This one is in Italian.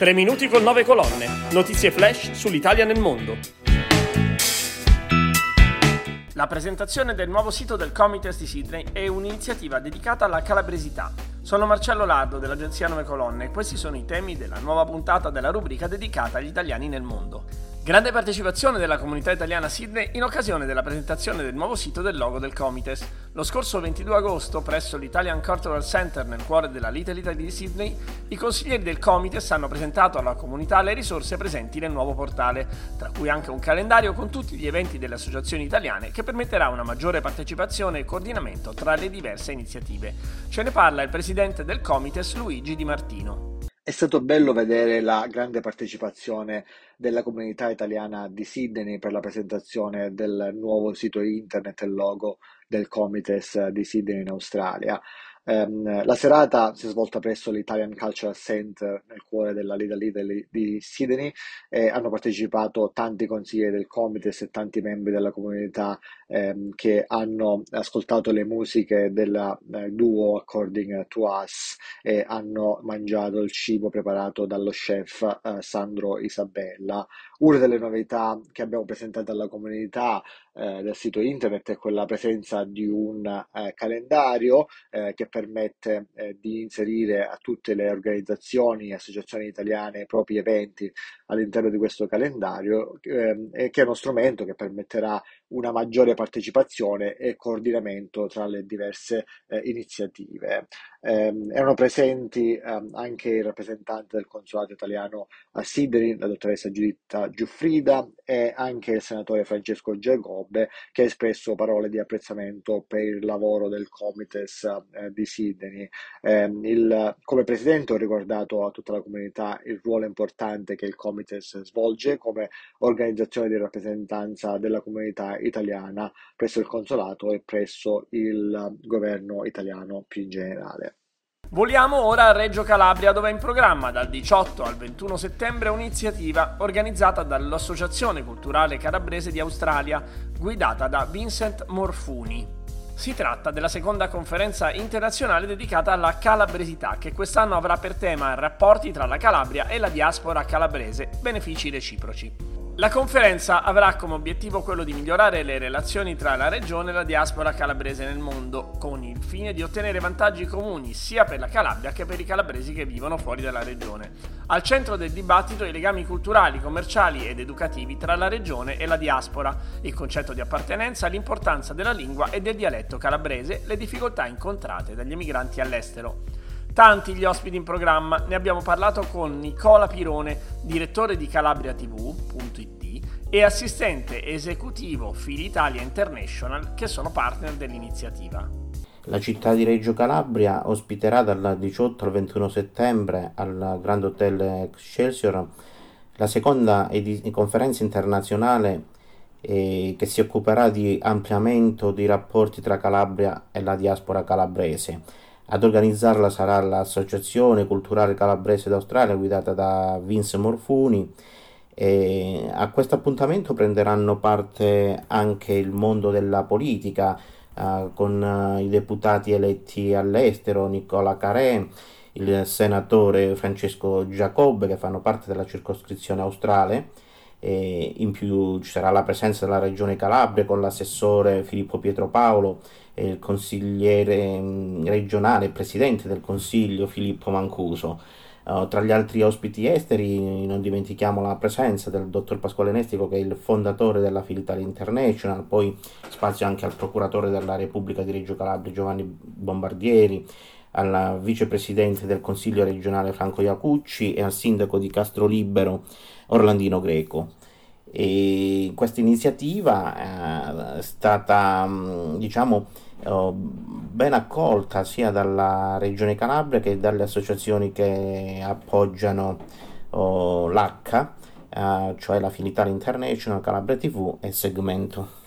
3 minuti con 9 colonne. Notizie flash sull'Italia nel mondo. La presentazione del nuovo sito del Comites di Sydney è un'iniziativa dedicata alla calabresità. Sono Marcello Lardo dell'agenzia 9 Colonne e questi sono i temi della nuova puntata della rubrica dedicata agli italiani nel mondo. Grande partecipazione della comunità italiana a Sydney in occasione della presentazione del nuovo sito del logo del Comites. Lo scorso 22 agosto, presso l'Italian Cultural Center nel cuore della Little Italy di Sydney, i consiglieri del Comites hanno presentato alla comunità le risorse presenti nel nuovo portale, tra cui anche un calendario con tutti gli eventi delle associazioni italiane che permetterà una maggiore partecipazione e coordinamento tra le diverse iniziative. Ce ne parla il presidente del Comites Luigi Di Martino. È stato bello vedere la grande partecipazione della comunità italiana di Sydney per la presentazione del nuovo sito internet e logo del Comites di Sydney in Australia. Um, la serata si è svolta presso l'Italian Cultural Center nel cuore della Little Italy di Sydney e hanno partecipato tanti consiglieri del Comites e tanti membri della comunità ehm, che hanno ascoltato le musiche del eh, duo According to Us e hanno mangiato il cibo preparato dallo chef eh, Sandro Isabella. Una delle novità che abbiamo presentato alla comunità eh, del sito internet è quella presenza di un calendario che permette eh, di inserire a tutte le organizzazioni e associazioni italiane i propri eventi all'interno di questo calendario ehm, e che è uno strumento che permetterà una maggiore partecipazione e coordinamento tra le diverse eh, iniziative. Eh, erano presenti eh, anche i rappresentanti del consolato italiano a Sydney, la dottoressa Giuditta Giuffrida e anche il senatore Francesco Giacobbe che ha espresso parole di apprezzamento per il lavoro del Comites eh, di Sydney. Ehm, il, come presidente ho ricordato a tutta la comunità il ruolo importante che il Comites svolge come organizzazione di rappresentanza della comunità italiana presso il consolato e presso il governo italiano più in generale. Voliamo ora a Reggio Calabria dove è in programma dal 18 al 21 settembre un'iniziativa organizzata dall'Associazione Culturale Calabrese di Australia guidata da Vincent Morfuni. Si tratta della seconda conferenza internazionale dedicata alla calabresità che quest'anno avrà per tema rapporti tra la Calabria e la diaspora calabrese, benefici reciproci. La conferenza avrà come obiettivo quello di migliorare le relazioni tra la regione e la diaspora calabrese nel mondo, con il fine di ottenere vantaggi comuni sia per la Calabria che per i calabresi che vivono fuori dalla regione. Al centro del dibattito i legami culturali, commerciali ed educativi tra la regione e la diaspora, il concetto di appartenenza, l'importanza della lingua e del dialetto calabrese, le difficoltà incontrate dagli emigranti all'estero. Tanti gli ospiti in programma, ne abbiamo parlato con Nicola Pirone, direttore di calabriatv.it e assistente esecutivo Fili Italia International, che sono partner dell'iniziativa. La città di Reggio Calabria ospiterà dal 18 al 21 settembre al Grand Hotel Excelsior la seconda ed- conferenza internazionale eh, che si occuperà di ampliamento dei rapporti tra Calabria e la diaspora calabrese ad organizzarla sarà l'Associazione Culturale Calabrese d'Australia guidata da Vince Morfuni. E a questo appuntamento prenderanno parte anche il mondo della politica eh, con eh, i deputati eletti all'estero Nicola Carè, il senatore Francesco Giacobbe che fanno parte della circoscrizione australe. E in più ci sarà la presenza della regione Calabria con l'assessore Filippo Pietropaolo il consigliere mm, regionale presidente del consiglio Filippo Mancuso. Uh, tra gli altri ospiti esteri non dimentichiamo la presenza del dottor Pasquale Nestico che è il fondatore della Filitalia International, poi spazio anche al procuratore della Repubblica di Reggio Calabria Giovanni Bombardieri, al vicepresidente del Consiglio regionale Franco Iacucci e al sindaco di Castrolibero Orlandino Greco. E questa iniziativa è stata mm, diciamo oh, ben accolta sia dalla Regione Calabria che dalle associazioni che appoggiano oh, l'H, eh, cioè la Finità International, Calabria TV e Segmento.